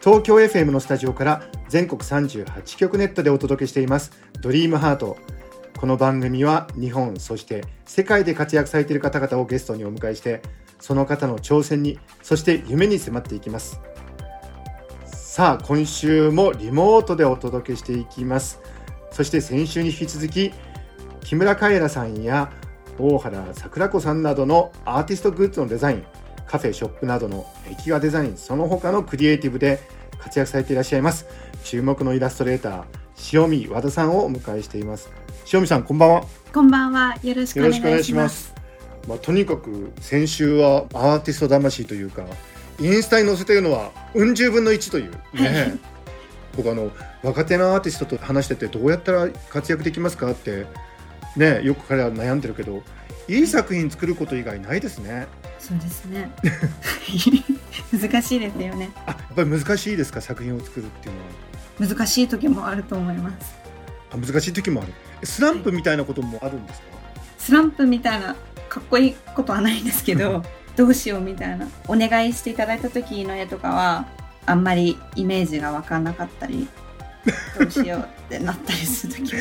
東京 FM のスタジオから全国38局ネットでお届けしています。ドリームハート。この番組は日本そして世界で活躍されている方々をゲストにお迎えしてその方の挑戦にそして夢に迫っていきます。さあ今週もリモートでお届けしていきます。そして先週に引き続き木村カエラさんや大原桜子さんなどのアーティストグッズのデザインカフェショップなどの壁画デザインその他のクリエイティブで活躍されていらっしゃいます。注目のイラストレーター塩見和田さんをお迎えしています。塩見さんこんばんは。こんばんは。よろしくお願いします。まあ、とにかく先週はアーティスト魂というかインスタに載せているのはうん十分の1という。ね。僕あの若手のアーティストと話しててどうやったら活躍できますかってねよく彼は悩んでるけどいい作品作ること以外ないですねそうですね。難しいですよね。あやっぱり難しいですか？作品を作るっていうのは。難しい時もあると思います。あ難しい時もある。スランプみたいなこともあるんですか、スランプみたいなかっこいいことはないんですけど、どうしようみたいな。お願いしていただいた時の絵とかは、あんまりイメージがわかんなかったり、どうしようってなったりする時も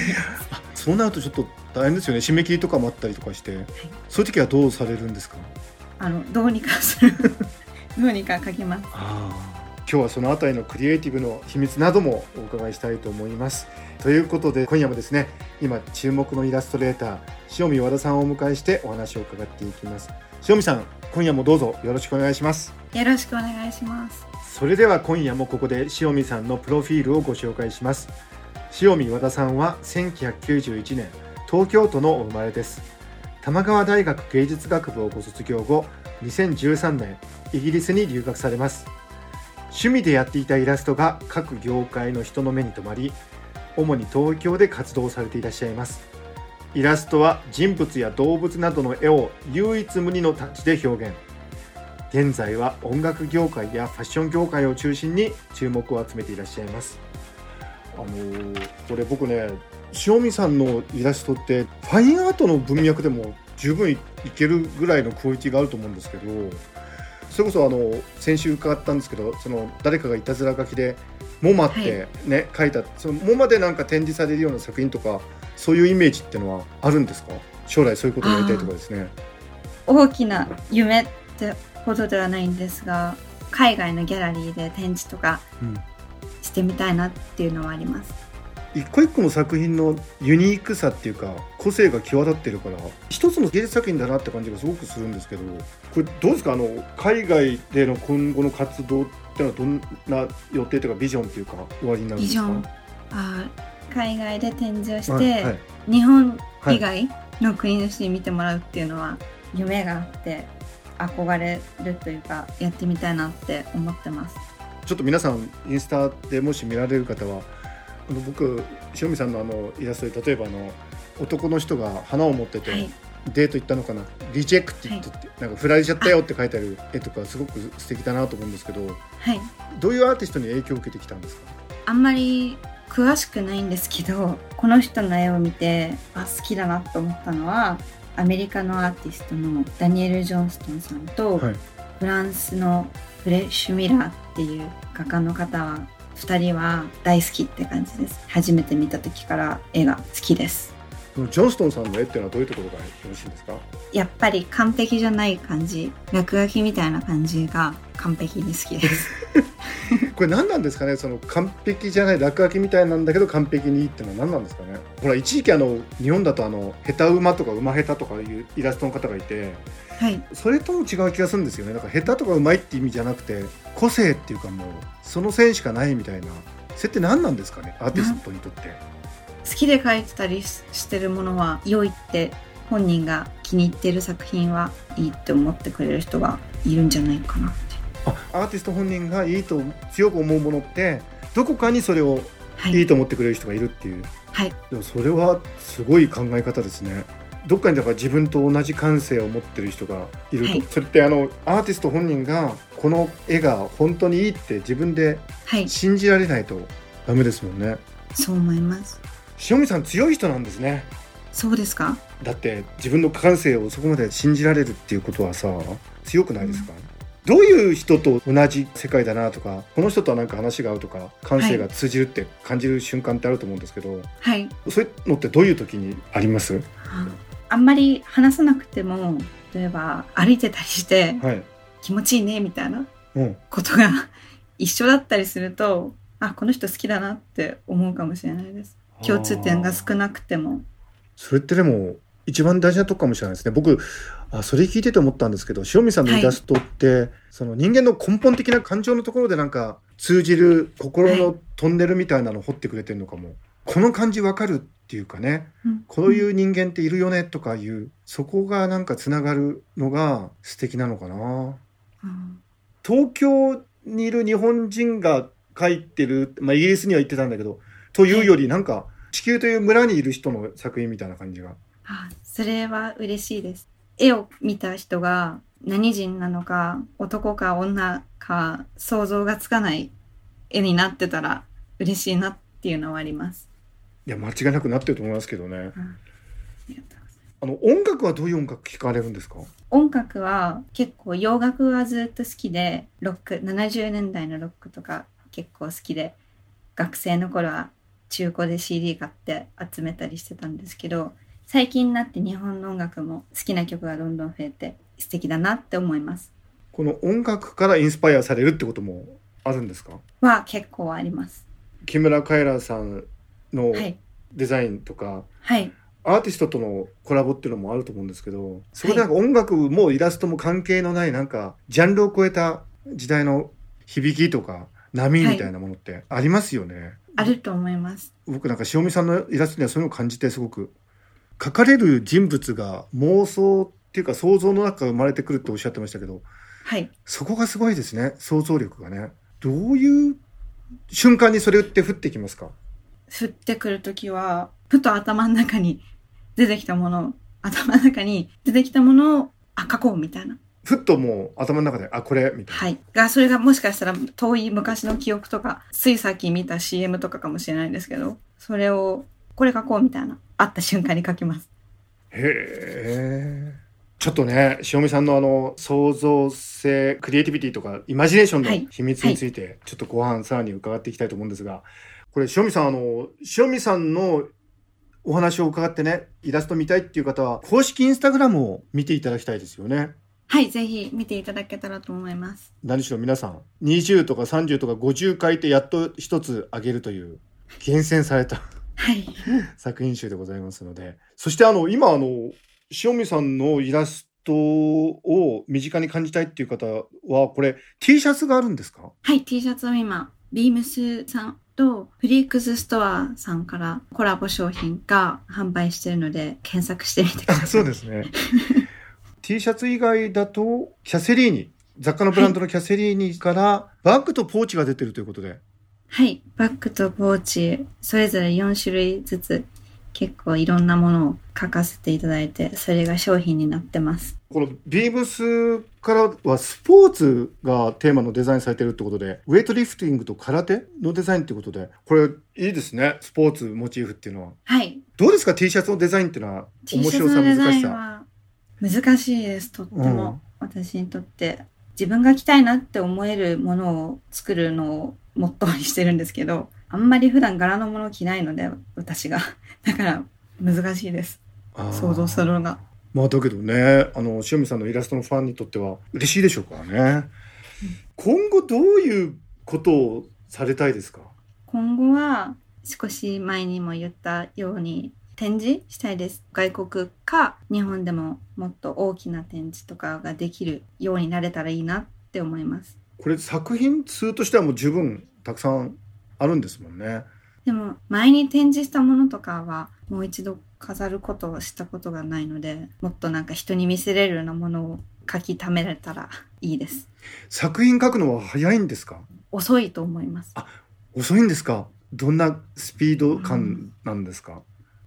あ そうなるとちょっと大変ですよね。締め切りとかもあったりとかして、そういう時はどうされるんですか？あの、どうにかする。どうにか描きます。今日はそのあたりのクリエイティブの秘密などもお伺いしたいと思います。ということで今夜もですね今注目のイラストレーター塩見和田さんをお迎えしてお話を伺っていきます。塩見さん今夜もどうぞよろしくお願いします。よろしくお願いします。それでは今夜もここで塩見さんのプロフィールをご紹介します塩見和田さんは1991年東京都のお生まれです玉川大学芸術学部をご卒業後2013年イギリスに留学されます。趣味でやっていたイラストが各業界の人の目に留まり主に東京で活動されていらっしゃいます。イラストは人物や動物などの絵を唯一無二のタッチで表現。現在は音楽業界やファッション業界を中心に注目を集めていらっしゃいます。あのーこれ僕ね塩見さんのイラストってファインアートの文脈でも十分いいけるぐらいのクオリティがあると思うんですけどそれこそあの先週伺ったんですけどその誰かがいたずら書きでモマってね、書いたそのモマでなんか展示されるような作品とかそういうイメージっていうのはあるんですか？将来そういうことをやりたいとかですね。大きな夢ってほどではないんですが海外のギャラリーで展示とかうん。してみたいなっていうのはあります一個一個の作品のユニークさっていうか個性が際立ってるから一つの芸術作品だなって感じがすごくするんですけどこれどうですか？あの海外での今後の活動ってのはどんな予定というかビジョンっていうか終わりになるんですか？ビジョン。あー海外で展示をして、はいはい。日本以外の国の人に見てもらうっていうのは夢があって憧れるというかやってみたいなって思ってます。ちょっと皆さんインスタでもし見られる方はあの僕塩見さんのあのイラストで例えばあの男の人が花を持ってて、はい。デート行ったのかな rejected って、なんか振られちゃったよって書いてある絵とかすごく素敵だなと思うんですけどはい。どういうアーティストに影響を受けてきたんですか？あんまり詳しくないんですけどこの人の絵を見てあ好きだなと思ったのはアメリカのアーティストのダニエル・ジョンストンさんと、はい。フランスのフレッシュ・ミラーっていう画家の方は2人は大好きって感じです。初めて見た時から絵が好きです。ジョンストンさんの絵っていうのはどういうところがよろしいんですか？やっぱり完璧じゃない感じ落書きみたいな感じが完璧に好きです。これ何なんですかね？その完璧じゃない落書きみたいなんだけど完璧にいいっていうのは何なんですかね？ほら一時期あの日本だとあの下手馬とか馬下手とかいうイラストの方がいてはい。それとも違う気がするんですよね。なんか下手とか上手いって意味じゃなくて個性っていうかもうその線しかないみたいなそれって何なんですかね？アーティストにとって。好きで描いてたりししてるものは良いって本人が気に入ってる作品はいいって思ってくれる人がいるんじゃないかなって。あアーティスト本人がいいと強く思うものってどこかにそれをはい。いいと思ってくれる人がいるっていう、はい。でもそれはすごい考え方ですねどっかにだから自分と同じ感性を持ってる人がいると、はい。それってあのアーティスト本人がこの絵が本当にいいって自分ではい。信じられないとダメですもんね。そう思います。塩見さん強い人なんですね。そうですか？だって自分の感性をそこまで信じられるっていうことはさ強くないですか、どういう人と同じ世界だなとかこの人とはなんか話が合うとか感性が通じるって感じる瞬間ってあると思うんですけど、はい。そういうのってどういう時にあります？ああんまり話さなくても例えば歩いてたりしてはい、気持ちいいねみたいなうん、ことが 一緒だったりするとあこの人好きだなって思うかもしれないです。共通点が少なくても。それってでも一番大事なとこかもしれないですね。僕あそれ聞いてて思ったんですけど塩見さんのイラストって、その人間の根本的な感情のところでなんか通じる心はのトンネルみたいなのを掘ってくれてるのかも、この感じわかるっていうかねうん。こういう人間っているよねとかいうそこがなんかつながるのが素敵なのかな。うん。東京にいる日本人が描いてる、まあ、イギリスには行ってたんだけどというよりなんか地球という村にいる人の作品みたいな感じが。あそれは嬉しいです。絵を見た人が何人なのか男か女か想像がつかない絵になってたら嬉しいなっていうのはあります、いや間違いなくなってると思いますけどね。うん。あの音楽はどういう音楽聴かれるんですか？音楽は結構洋楽はずっと好きでロック70年代のロックとか結構好きで学生の頃は中古で CD 買って集めたりしてたんですけど最近になって日本の音楽も好きな曲がどんどん増えて素敵だなって思います。この音楽からインスパイアされるってこともあるんですか？は結構あります。木村カエラさんのはい。デザインとか、はい。アーティストとのコラボっていうのもあると思うんですけどそこでなんか音楽もイラストも関係のないなんかジャンルを超えた時代の響きとか波みたいなものってありますよね、あると思います。僕なんか塩見さんのイラストにはそういうのを感じてすごく描かれる人物が妄想っていうか想像の中から生まれてくるっておっしゃってましたけどはい。そこがすごいですね想像力がね。どういう瞬間にそれって降ってきますか？降ってくるときはふと頭の中に出てきたもの頭の中に出てきたものをあ書こうみたいなふっともう頭の中であこれみたいな、はい。が、それがもしかしたら遠い昔の記憶とか、ついさっき見た CM とかかもしれないんですけど、それを、これ書こうみたいな、会った瞬間に書きます。へえちょっとね塩見さんのあの創造性クリエイティビティとかイマジネーションのはい秘密についてちょっと後半さらに伺っていきたいと思うんですがこれ塩見さんあの塩見さんのお話を伺ってねイラスト見たいっていう方は公式インスタグラムを見ていただきたいですよねはい、ぜひ見ていただけたらと思います。何しろ皆さん20とか30とか50書いてやっと一つあげるという厳選されたはい。作品集でございますのでそしてあの今あの塩見さんのイラストを身近に感じたいっていう方はこれ T シャツがあるんですか？はい、T シャツを今、ビームスさんとフリークスストアさんからコラボ商品が販売してるので、検索してみてください。そうですね。T シャツ以外だとキャセリーニ。雑貨のブランドのキャセリーニからバッグとポーチが出てるということで。はい、バッグとポーチ、それぞれ4種類ずつ、結構いろんなものを書かせていただいて、それが商品になってます。このビームスからはスポーツがテーマのデザインされてるってことでウェイトリフティングと空手のデザインってことでこれいいですね。スポーツモチーフっていうのは。はい、どうですか？T シャツのデザインっていうのは面シャツ白さ。難のデザイしさンは難しいです、とっても。私にとって。自分が着たいなって思えるものを作るのをモットーにしてるんですけど、あんまり普段柄のものを着ないので、私が。だから難しいです。想像するのが。まあだけどねあの塩見さんのイラストのファンにとっては嬉しいでしょうからね、今後どういうことをされたいですか？今後は少し前にも言ったように展示したいです外国か日本でももっと大きな展示とかができるようになれたらいいなって思いますこれ作品数としてはもう十分たくさんあるんですもんね。でも前に展示したものとかはもう一度飾ることをしたことがないのでもっとなんか人に見せれるようなものを書き溜められたらいいです。作品書くのは早いんですか？遅いと思います。遅いんですか？どんなスピード感なんですか、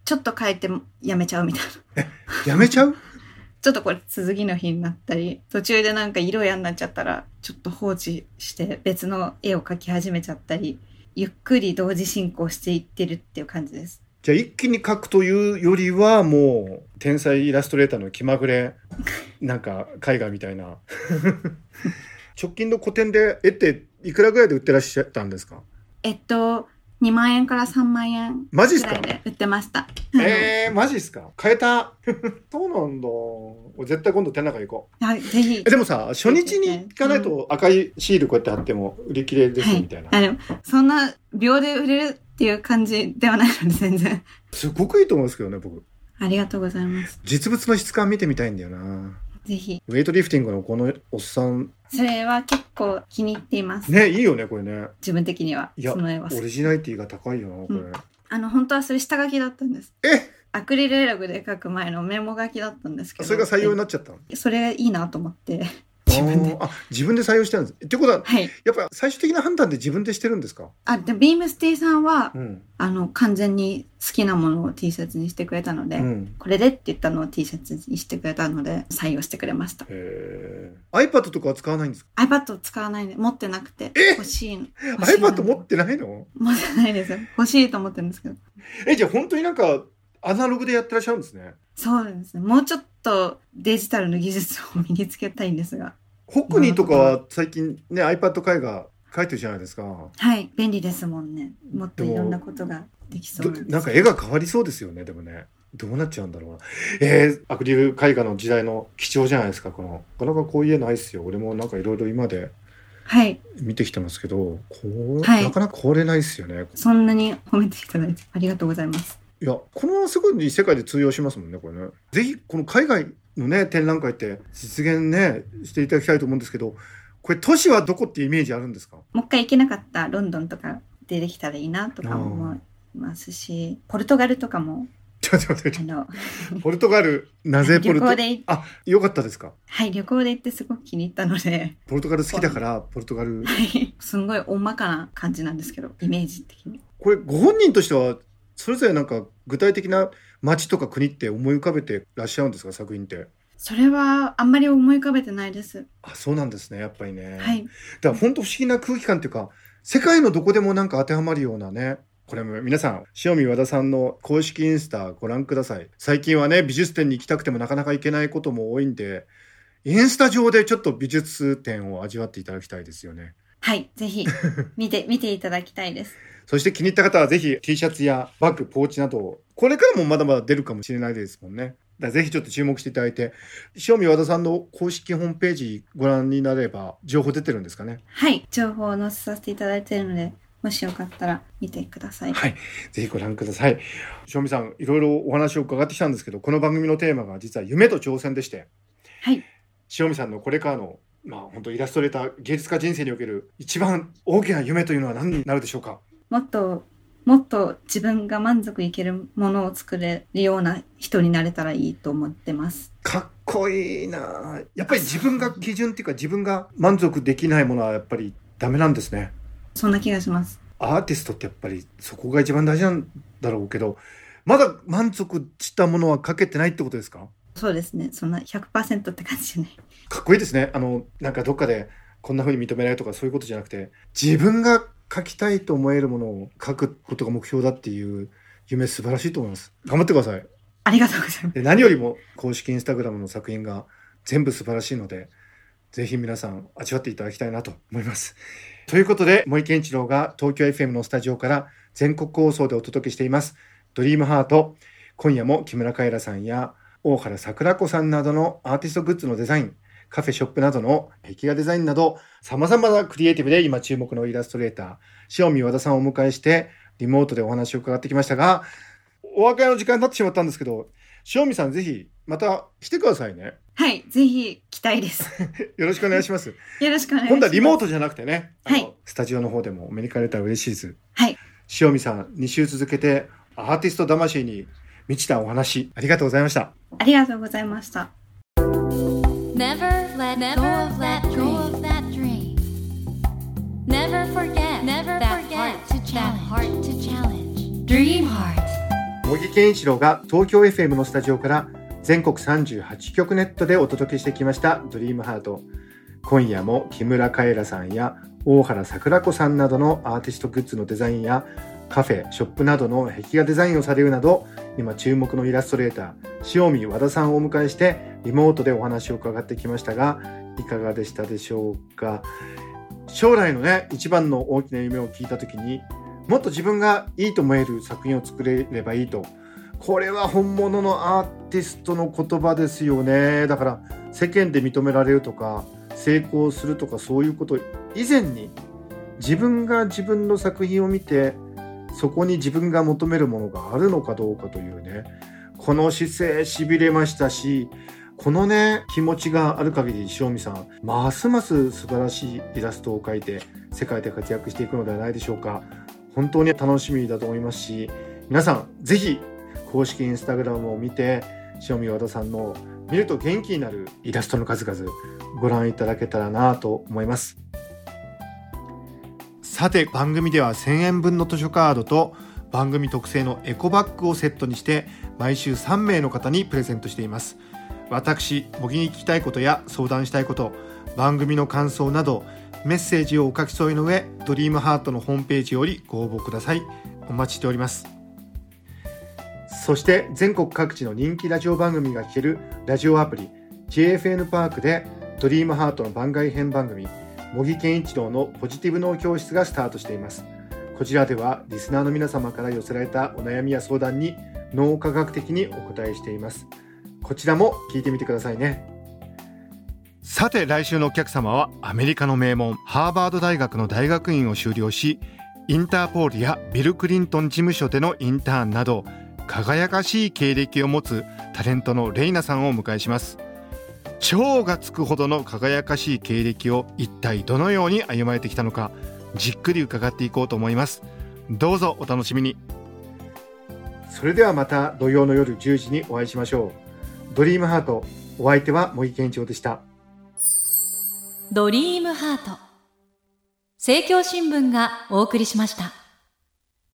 ちょっと変えてやめちゃうみたいな。やめちゃう？ちょっとこれ続きの日になったり、途中でなんか色嫌になっちゃったら、ちょっと放置して別の絵を描き始めちゃったり、ゆっくり同時進行していってるっていう感じです。じゃあ一気に描くというよりはもう天才イラストレーターの気まぐれなんか絵画みたいな 直近の個展で絵っていくらぐらいで売ってらっしゃったんですか？えっと、2万円から3万円マジっすか？ぐらいで売ってました。えー、マジっすか？変えた？そうなんだ。俺絶対今度展覧会行こう。はい、ぜひ。え。でもさ初日に行かないと赤いシールこうやって貼っても売り切れですみたいな、あの、そんな秒で売れるっていう感じではないので全然。すごくいいと思うんですけどね僕。ありがとうございます。実物の質感見てみたいんだよなぜひ。ウェイトリフティングのこのおっさんそれは結構気に入っています。ねいいよねこれね自分的には。いや。オリジナリティが高いよなこれ、うんあの、本当はそれ下書きだったんです。え？アクリル絵の具で描く前のメモ書きだったんですけど。それが採用になっちゃったの？えそれいいなと思って。自分で。自分で採用してるんですってことははい。やっぱ最終的な判断で自分でしてるんですか？あ、で、ビームスティさんは、うん、あの、完全に好きなものを T シャツにしてくれたので、うん、これでって言ったのを T シャツにしてくれたので、採用してくれました。えー、iPad とかは使わないんですか？iPad を使わないで、持ってなくて、え？欲しいの。欲しいの iPad 持ってないの？持ってないですよ。欲しいと思ってるんですけど。えじゃあ本当になんかアナログでやってらっしゃるんですねそうですね。もうちょっとデジタルの技術を身につけたいんですが。ホックニーとかは最近ね iPad 絵画描いてるじゃないですかはい。便利ですもんね。もっといろんなことができそうなん。なんか絵が変わりそうですよねでもねどうなっちゃうんだろうなえー、アクリル絵画の時代の貴重じゃないですかこのなかなかこういう絵ないっすよ俺もなんかいろいろ今まではい。見てきてますけどこう、はいなかなかこれないっすよねそんなに褒めていただいてありがとうございます。いやこのすぐに世界で通用しますもんねこれね。ぜひこの海外のね展覧会って実現ねしていただきたいと思うんですけどこれ都市はどこってイメージあるんですか？もう一回行けなかったロンドンとかでできたらいいなとか思いますし、ポルトガルとかも、ちょっと待って。ポルトガルなぜポルト旅行で行っあよかったですか？はい、旅行で行ってすごく気に入ったので、ポルトガル好きだからポルトガル。はい。すんごい大まかな感じなんですけど、イメージ的に。これご本人としてはそれぞれなんか具体的な街とか国って思い浮かべてらっしゃるんですか？作品って。それはあんまり思い浮かべてないです。あそうなんですね。やっぱりね、はい。だから本当不思議な空気感っていうか世界のどこでもなんか当てはまるようなねこれも皆さん塩見和田さんの公式インスタご覧ください。最近はね美術展に行きたくてもなかなか行けないことも多いんでインスタ上でちょっと美術展を味わっていただきたいですよねはい、ぜひ、見て、見ていただきたいです。そして気に入った方はぜひ T シャツやバッグポーチなどをこれからもまだまだ出るかもしれないですもんねぜひちょっと注目していただいて塩見和田さんの公式ホームページご覧になれば情報出てるんですかねはい、情報を載せさせていただいているので、もしよかったら見てください。はい。ぜひご覧ください。塩見さん、いろいろお話を伺ってきたんですけど、この番組のテーマが実は夢と挑戦でして、はい、塩見さんのこれからの、まあ本当イラストレーター、芸術家人生における一番大きな夢というのは何になるでしょうか？もっと、もっと自分が満足いけるものを作れるような人になれたらいいと思ってます。かっこいいなやっぱり自分が基準っていうか自分が満足できないものはやっぱりダメなんですね。そんな気がします。アーティストってやっぱりそこが一番大事なんだろうけど、まだ満足したものはかけてないってことですか？そうですね。そんな100%って感じじゃない。かっこいいですね。あの、なんかどっかでこんな風に認められるとかそういうことじゃなくて、自分が書きたいと思えるものを書くことが目標だっていう夢素晴らしいと思います。頑張ってください。ありがとうございます。で何よりも公式インスタグラムの作品が全部素晴らしいので、ぜひ皆さん味わっていただきたいなと思います。ということで、森健一郎が東京 FM のスタジオから全国放送でお届けしています。ドリームハート。今夜も木村カエラさんや大原桜子さんなどのアーティストグッズのデザイン、カフェショップなどの壁画デザインなど、様々なクリエイティブで今注目のイラストレーター、塩見和田さんをお迎えして、リモートでお話を伺ってきましたが、お別れの時間になってしまったんですけど、塩見さんぜひまた来てくださいね。はい、ぜひ来たいです。よろしくお願いします。よろしくお願いします。今度はリモートじゃなくてね、はいスタジオの方でもお目にかかれたら嬉しいです。はい。塩見さん、2週続けてアーティスト魂に満ちたお話、ありがとうございました。ありがとうございました。Never let go of that dream. Never forget that heart to heart to challenge. Dream Heart. 茂木健一郎が東京 FM のスタジオから全国38局ネットでお届けしてきました「ドリームハート今夜も木村カエラさんや大原桜子さんなどのアーティストグッズのデザインやカフェ、ショップなどの壁画デザインをされるなど今注目のイラストレーター塩見和田さんをお迎えしてリモートでお話を伺ってきましたがいかがでしたでしょうか？将来のね一番の大きな夢を聞いた時にもっと自分がいいと思える作品を作れればいいと。これは本物のアーティストの言葉ですよね。だから世間で認められるとか成功するとかそういうこと以前に自分が自分の作品を見てそこに自分が求めるものがあるのかどうかというねこの姿勢しびれましたしこのね気持ちがある限り塩見さんますます素晴らしいイラストを描いて世界で活躍していくのではないでしょうか。本当に楽しみだと思いますし皆さんぜひ公式インスタグラムを見て塩見和田さんの見ると元気になるイラストの数々ご覧いただけたらなと思います。さて番組では1000円分の図書カードと番組特製のエコバッグをセットにして毎週3名の方にプレゼントしています。私模擬に聞きたいことや相談したいこと番組の感想などメッセージをお書き添えの上ドリームハートのホームページよりご応募ください。お待ちしております。そして全国各地の人気ラジオ番組が聴けるラジオアプリ JFN パークでドリームハートの番外編番組茂木健一郎のポジティブ脳教室がスタートしています。こちらではリスナーの皆様から寄せられたお悩みや相談に脳科学的にお答えしています。こちらも聞いてみてくださいね。さて来週のお客様はアメリカの名門ハーバード大学の大学院を修了しインターポールやビル・クリントン事務所でのインターンなど輝かしい経歴を持つタレントのレイナさんをお迎えします。超がつくほどの輝かしい経歴を一体どのように歩まれてきたのかじっくり伺っていこうと思います。どうぞお楽しみに。それではまた土曜の夜10時にお会いしましょう。ドリームハートお相手は茂木健一郎でした。ドリームハート。政教新聞がお送りしました